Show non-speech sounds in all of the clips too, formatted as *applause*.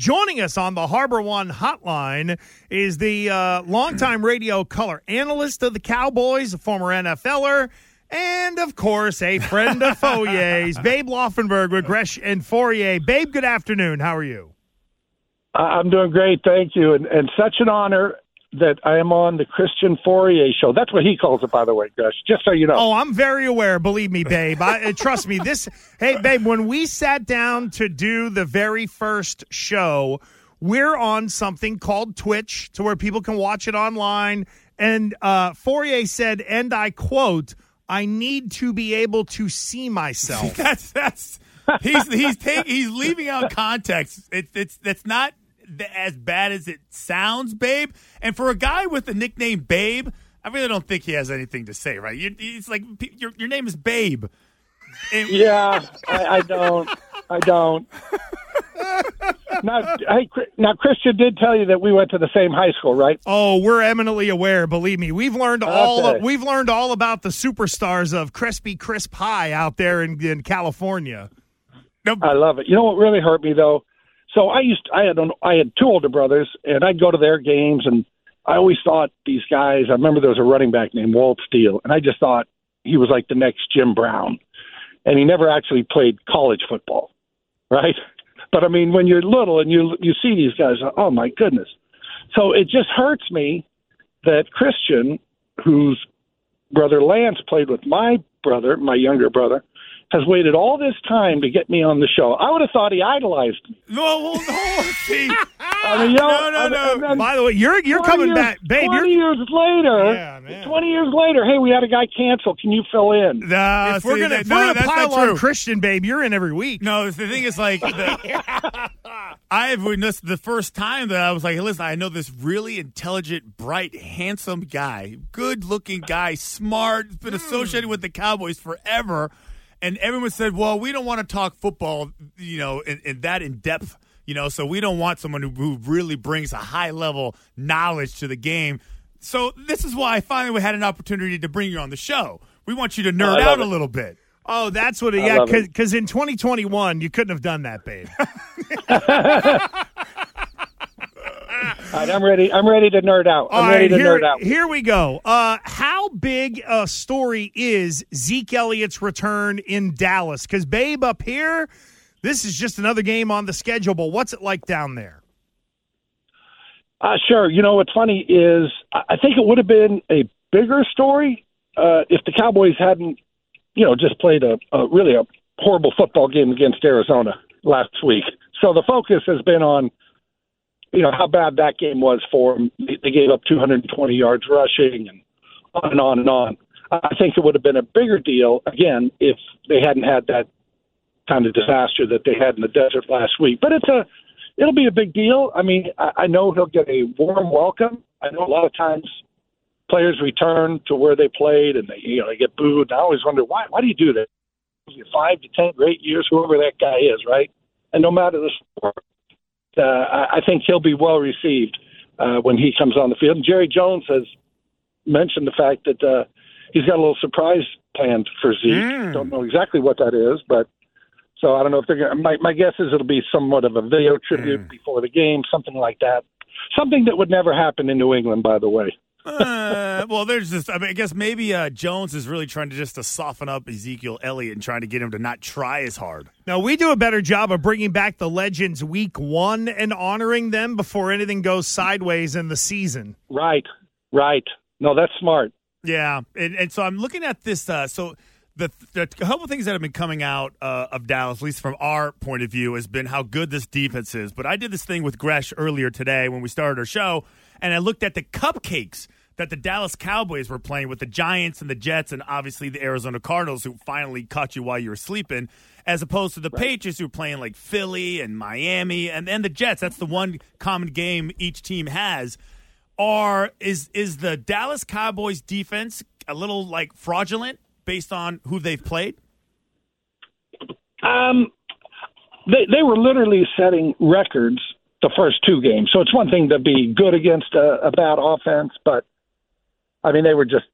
Joining us on the Harbor One hotline is the uh, longtime radio color analyst of the Cowboys, a former NFLer, and of course, a friend of *laughs* Fauria's, Babe Laufenberg with Gresh and Fauria. Babe, good afternoon. How are you? I'm doing great, thank you, and, and such an honor that I am on the Christian Fauria show. That's what he calls it, by the way, Gus. Just so you know. Oh, I'm very aware. Believe me, babe. I, uh, trust me. This, hey, babe. When we sat down to do the very first show, we're on something called Twitch, to where people can watch it online. And uh, Fauria said, and I quote, "I need to be able to see myself." *laughs* that's that's he's he's taking he's leaving out context. It's it's that's not as bad as it sounds, Babe. And for a guy with the nickname Babe, I really don't think he has anything to say, right? You, it's like your your name is Babe. And- *laughs* yeah, I, I don't. I don't. now, hey, now, Christian did tell you that we went to the same high school, right? Oh, we're eminently aware. Believe me, we've learned all. Okay. we've learned all about the superstars of crispy crisp pie out there in, in California. I love it. You know what really hurt me though? So I used I had an, I had two older brothers, and I'd go to their games, and I always thought these guys. I remember there was a running back named Walt Steele, and I just thought he was like the next Jim Brown, and he never actually played college football, right? *laughs* But I mean, when you're little and you you see these guys, uh, oh my goodness! So it just hurts me that Christian, whose brother Lance played with my brother, my younger brother, has waited all this time to get me on the show. I would have thought he idolized me. No, well, no, see, *laughs* I mean, you know, no, no, no. then By the way, you're you're coming years- back, babe. You're, Twenty years later, Yeah, man. twenty years later, hey, we had a guy cancel. Can you fill in? Nah, If if we're see, gonna, that- if no, we're gonna pile on true. Christian, babe, you're in every week. No, the thing is like the, *laughs* I have witnessed the first time that I was like, hey, listen, I know this really intelligent, bright, handsome guy, good looking guy, smart, has been hmm. associated with the Cowboys forever. And everyone said, well, we don't want to talk football, you know, in, in that in depth, you know, so we don't want someone who, who really brings a high level knowledge to the game. So this is why I finally had an opportunity to bring you on the show. We want you to nerd I love out a little bit. Oh, that's what. It, yeah, because in 2021 you couldn't have done that, babe. *laughs* *laughs* All right, I'm ready. I'm ready to nerd out. I'm ready to here, nerd out. here we go. Uh, how big a story is Zeke Elliott's return in Dallas? Because Babe up here, this is just another game on the schedule. But what's it like down there? Uh, sure. You know what's funny is I I think it would have been a bigger story uh, if the Cowboys hadn't, you know, just played a, a really a horrible football game against Arizona last week. So the focus has been on, you know, how bad that game was for them. They gave up 220 yards rushing and on and on and on. I think it would have been a bigger deal again if they hadn't had that kind of disaster that they had in the desert last week. But it's a it'll be a big deal. I mean, I, I know he'll get a warm welcome. I know a lot of times players return to where they played and they you know they get booed. I always wonder why why do you do that? Five to ten great years, whoever that guy is, right? And no matter the sport, uh, I, think he'll be well received uh, when he comes on the field. And Jerry Jones has mentioned the fact that uh, he's got a little surprise planned for Zeke. Mm. Don't know exactly what that is, but so I don't know if they're going. to My my guess is it'll be somewhat of a video tribute before the game, something like that. Something that would never happen in New England, by the way. Uh, well, there's just. I mean, I guess maybe uh, Jones is really trying to just to soften up Ezekiel Elliott and trying to get him to not try as hard. Now we do a better job of bringing back the legends week one and honoring them before anything goes sideways in the season. Right, right. No, that's smart. Yeah, and, and so I'm looking at this. Uh, so the, the a couple things that have been coming out uh, of Dallas, at least from our point of view, has been how good this defense is. But I did this thing with Gresh earlier today when we started our show, and I looked at the cupcakes that the Dallas Cowboys were playing with the Giants and the Jets and obviously the Arizona Cardinals who finally caught you while you were sleeping, as opposed to the right. Patriots who were playing like Philly and Miami and then the Jets. That's the one common game each team has. Are is is the Dallas Cowboys defense a little like fraudulent based on who they've played? Um, they they were literally setting records the first two games. So it's one thing to be good against a, a bad offense, but I mean they were just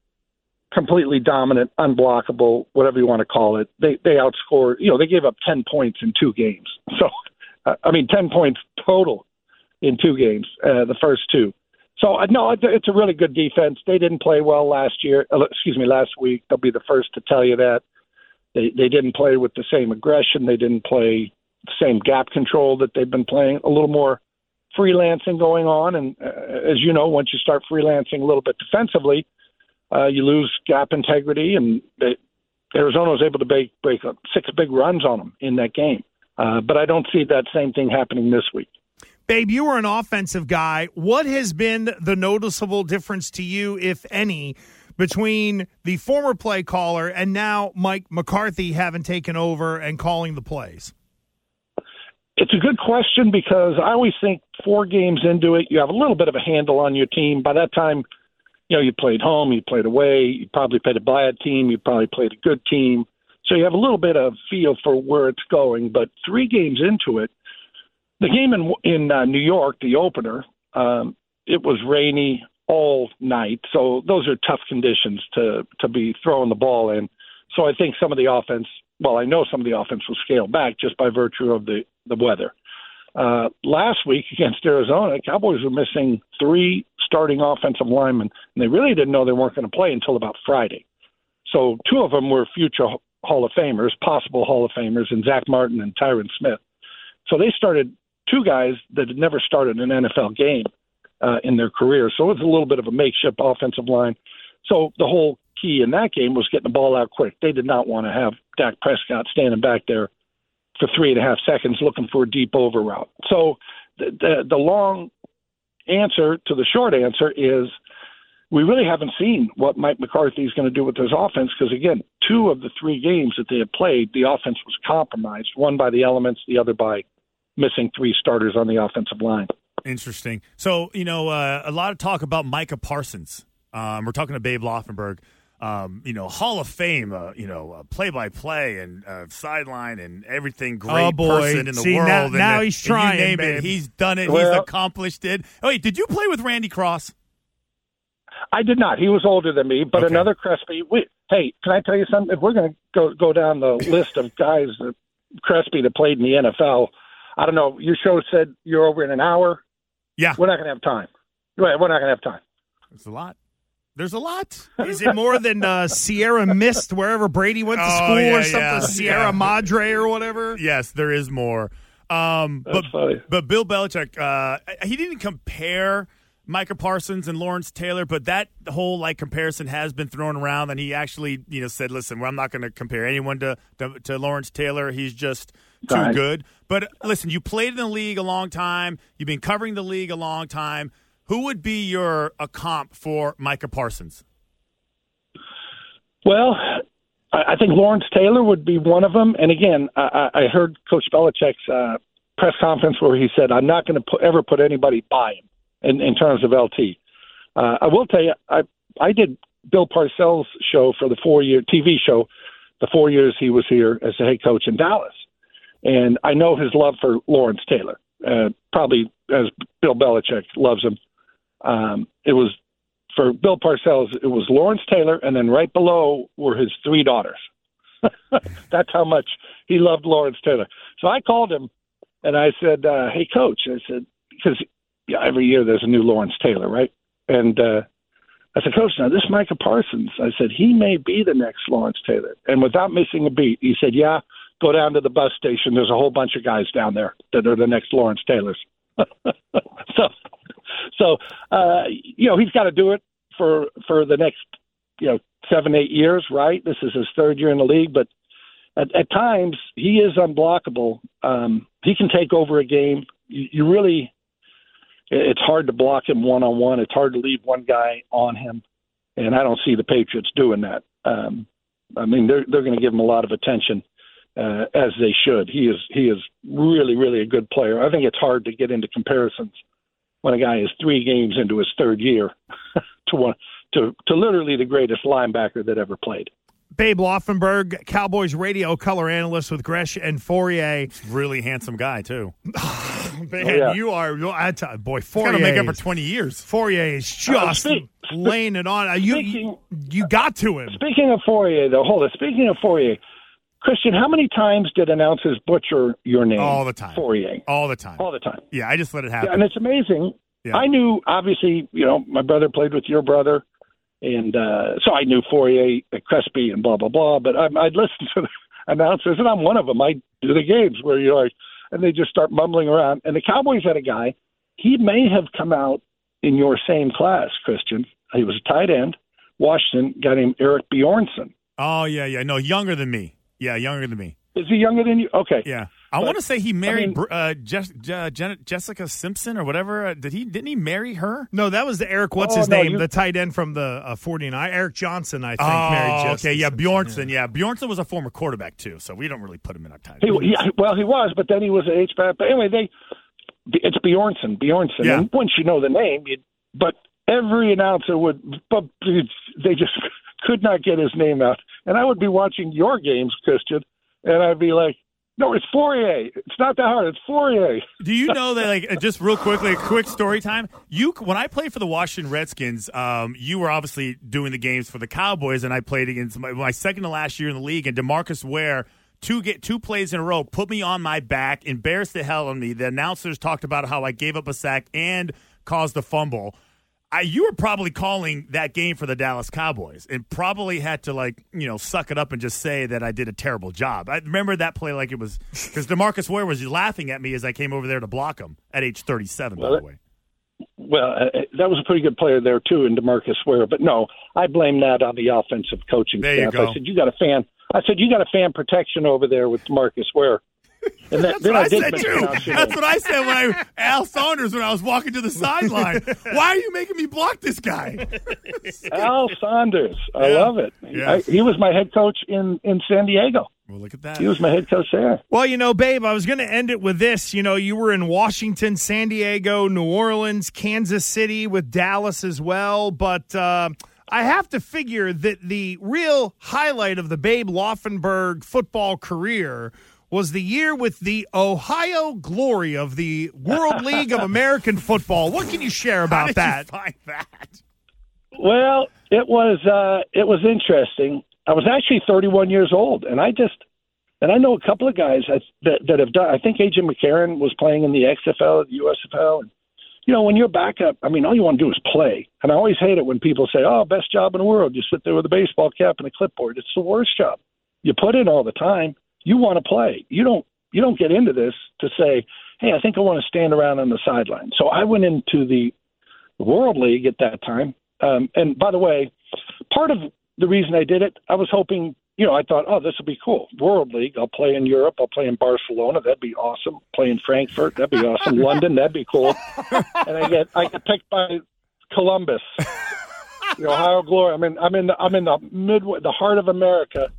completely dominant, unblockable, whatever you want to call it. They they outscored. You know, they gave up ten points in two games. *laughs* So I mean, ten points total in two games, uh, the first two. So uh, no, it's a really good defense. They didn't play well last year. Uh, excuse me, last week. They'll be the first to tell you that. They they didn't play with the same aggression. They didn't play the same gap control that they've been playing. A little more freelancing going on, and uh, as you know, once you start freelancing a little bit defensively, uh, you lose gap integrity, and they, Arizona was able to break break six big runs on them in that game. Uh, but I don't see that same thing happening this week. Babe, you were an offensive guy. What has been the noticeable difference to you, if any, between the former play caller and now Mike McCarthy having taken over and calling the plays? It's a good question because I always think four games into it, you have a little bit of a handle on your team. By that time, you know, you played home, you played away, you probably played a bad team, you probably played a good team. So you have a little bit of feel for where it's going. But three games into it, the game in in uh, New York, the opener, um, it was rainy, all night. So those are tough conditions to to be throwing the ball in. So I think some of the offense, well, I know some of the offense will scale back just by virtue of the the weather. Uh, last week against Arizona, Cowboys were missing three starting offensive linemen, and they really didn't know they weren't going to play until about Friday. So two of them were future Hall of Famers, possible Hall of Famers, and Zach Martin and Tyron Smith. So they started two guys that had never started an NFL game uh, in their career. So it was a little bit of a makeshift offensive line. So the whole key in that game was getting the ball out quick. They did not want to have Dak Prescott standing back there for three and a half seconds looking for a deep over route. So the, the, the long answer to the short answer is we really haven't seen what Mike McCarthy is going to do with his offense because, again, two of the three games that they have played, the offense was compromised, one by the elements, the other by missing three starters on the offensive line. Interesting. So, you know, uh, a lot of talk about Micah Parsons. Um, we're talking to Babe Laufenberg. Um, you know, Hall of Fame, uh, you know, play by play and uh, sideline and everything. Great oh boy. person in the See, world. Now, and, now he's trying. name babe. it. He's done it. Well, he's accomplished it. Oh, wait, did you play with Randy Cross? I did not. He was older than me, but Okay. another Crespi. We, hey, can I tell you something? If we're going to go go down the list of guys that Crespi that played in the NFL, I don't know. Your show said you're over in an hour. Yeah. We're not going to have time. Right, we're not going to have time. It's a lot. There's a lot. Is it more than uh, Sierra Mist, wherever Brady went to Oh, school yeah, or something? yeah, Sierra yeah. Madre or whatever? Yes, there is more. Um, but That's funny. but Bill Belichick, uh, he didn't compare Micah Parsons and Lawrence Taylor, but that whole like comparison has been thrown around, and he actually you know said, "Listen, well, I'm not going to compare anyone to, to to Lawrence Taylor. He's just too good." But listen, you played in the league a long time. You've been covering the league a long time. Who would be your a comp for Micah Parsons? Well, I, think Lawrence Taylor would be one of them. And again, I, I heard Coach Belichick's uh, press conference where he said, "I'm not going to put, ever put anybody by him in, in terms of LT." Uh, I will tell you, I I did Bill Parcells' show for the four year TV show, the four years he was here as the head coach in Dallas, and I know his love for Lawrence Taylor, uh, probably as Bill Belichick loves him. Um, it was for Bill Parcells, it was Lawrence Taylor, and then right below were his three daughters. *laughs* That's how much he loved Lawrence Taylor. So I called him and I said, uh, "Hey, coach," I said, because yeah, every year there's a new Lawrence Taylor, right? And uh, I said, "Coach, now this Micah Parsons," I said, "He may be the next Lawrence Taylor." And without missing a beat, he said, "Yeah." Go down to the bus station. There's a whole bunch of guys down there that are the next Lawrence Taylors. *laughs* so, so uh, you know he's got to do it for for the next you know seven eight years, right? This is his third year in the league, but at, at times he is unblockable. Um, he can take over a game. You, you really It's hard to block him one on one. It's hard to leave one guy on him, and I don't see the Patriots doing that. Um, I mean, they're they're going to give him a lot of attention uh, as they should. He is he is really really a good player. I think it's hard to get into comparisons when a guy is three games into his third year *laughs* to one to to literally the greatest linebacker that ever played. Babe Laufenberg, Cowboys radio color analyst with Gresh and Fauria. Really handsome guy too. *sighs* Man, yeah. you are I tell, boy He's Fauria. got to make up for twenty years. Fauria is just speak- laying it on. Uh, You, you Speaking- you got to him. Speaking of Fauria, though, hold it. Speaking of Fauria, Christian, how many times did announcers butcher your name? All the time. Fauria. All the time. All the time. Yeah, I just let it Yeah, happen. and it's amazing. Yeah. I knew, obviously, you know, my brother played with your brother, and uh, so I knew Fauria, Crespi, and blah blah blah. But I, I'd listen to the *laughs* announcers, and I'm one of them. I do the games where you're like, and they just start mumbling around. And the Cowboys had a guy. He may have come out in your same class, Christian. He was a tight end. Washington, guy named Eric Bjornson. oh yeah, yeah. No, younger than me. Yeah, younger than me. Is he younger than you? Okay. Yeah, I want to say he married mean- uh, Jess, uh, Jen- Jessica Simpson or whatever. Uh, did he? Didn't he marry her? No, that was the Eric. What's Oh, his no, name? you- The tight end from the uh, 49. Eric Johnson, I think, oh, married Jessica okay. Yeah, Simpson. Bjornson. Yeah. Bjornson was a former quarterback too, so we don't really put him in our tight. He, he, well, he was, but then he was an H back. But anyway, they it's Bjornson, Bjornson. Yeah. And once you know the name, you, but every announcer would, but they just could not get his name out. And I would be watching your games, Christian, and I'd be like, "No, it's Fauria. It's not that hard. It's Fauria." Do you know that? Like, uh, just real quickly, a quick story time. You, when I played for the Washington Redskins, um, you were obviously doing the games for the Cowboys, and I played against my, my second to last year in the league. And Demarcus Ware, two get two plays in a row, put me on my back, embarrassed the hell of me. The announcers talked about how I gave up a sack and caused a fumble. I, you were probably calling that game for the Dallas Cowboys and probably had to like you know suck it up and just say that I did a terrible job. I remember that play like it was because Demarcus Ware was laughing at me as I came over there to block him at age thirty seven. By the way, Well, uh, that was a pretty good player there too, in Demarcus Ware. But no, I blame that on the offensive coaching There you staff. go. I said you got a fan. I said you got a fan protection over there with Demarcus Ware. And that, that's what I, did said too. That's what I said when I Al Saunders when I was walking to the sideline. Why are you making me block this guy? Al Saunders. I Yeah. love it. Yeah. I, he was my head coach in in San Diego. Well, look at that. He was my head coach there. Well, you know, babe, I was going to end it with this. You know, you were in Washington, San Diego, New Orleans, Kansas City, with Dallas as well. But uh, I have to figure that the real highlight of the Babe Laufenberg football career was the year with the Ohio glory of the World League of American Football. What can you share How about did that? You find that? Well, it was uh, it was interesting. I was actually 31 years old, and I just and I know a couple of guys that that, that have done. I think AJ McCarron was playing in the XFL, the USFL, and you know when you're backup, I mean, all you want to do is play. And I always hate it when people say, "Oh, best job in the world." You sit there with a baseball cap and a clipboard. It's the worst job. You put in all the time. You want to play. You don't. You don't get into this to say, "Hey, I think I want to stand around on the sideline." So I went into the World League at that time. Um, and by the way, part of the reason I did it, I was hoping, you know, I thought, oh, this will be cool. World League, I'll play in Europe, I'll play in Barcelona, that'd be awesome. Play in Frankfurt, that'd be awesome. *laughs* London, that'd be cool. And I get I get picked by Columbus, the Ohio Glory. I'm in I'm in the, I'm in the midway, the heart of America.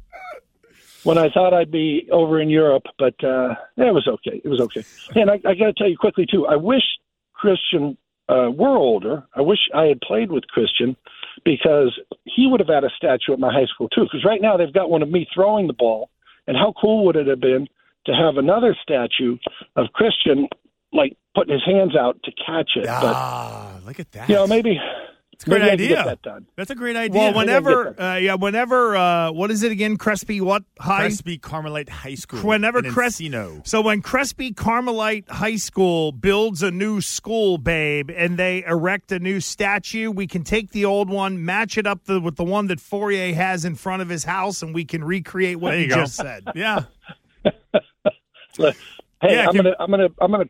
When I thought I'd be over in Europe, but uh, yeah, it was okay. It was okay. And I, I got to tell you quickly too. I wish Christian uh, were older. I wish I had played with Christian because he would have had a statue at my high school too. Because right now they've got one of me throwing the ball, and how cool would it have been to have another statue of Christian like putting his hands out to catch it? Ah, look at that. But you know, maybe it's a great maybe idea. get that done. That's a great idea. Well, whenever, uh, yeah, whenever, uh, what is it again? Crespi, what high? Crespi Carmelite High School. Whenever in Cres- So when Crespi Carmelite High School builds a new school, babe, and they erect a new statue, we can take the old one, match it up the, with the one that Fauria has in front of his house, and we can recreate what There you, you go. just said. *laughs* Yeah. *laughs* Hey, Yeah, I'm can- gonna I'm gonna I'm gonna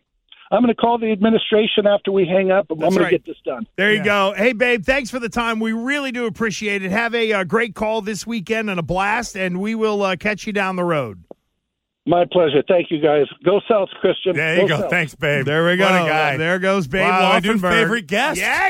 I'm gonna call the administration after we hang up. I'm That's gonna get this done. There you Yeah. go. Hey, babe, thanks for the time. We really do appreciate it. Have a uh, great call this weekend and a blast, and we will uh, catch you down the road. My pleasure. Thank you, guys. Go South, Christian. There you go. go. Thanks, babe. There we go. What a guy. There goes Babe Wow, my new Laufenberg. favorite guest. Yeah,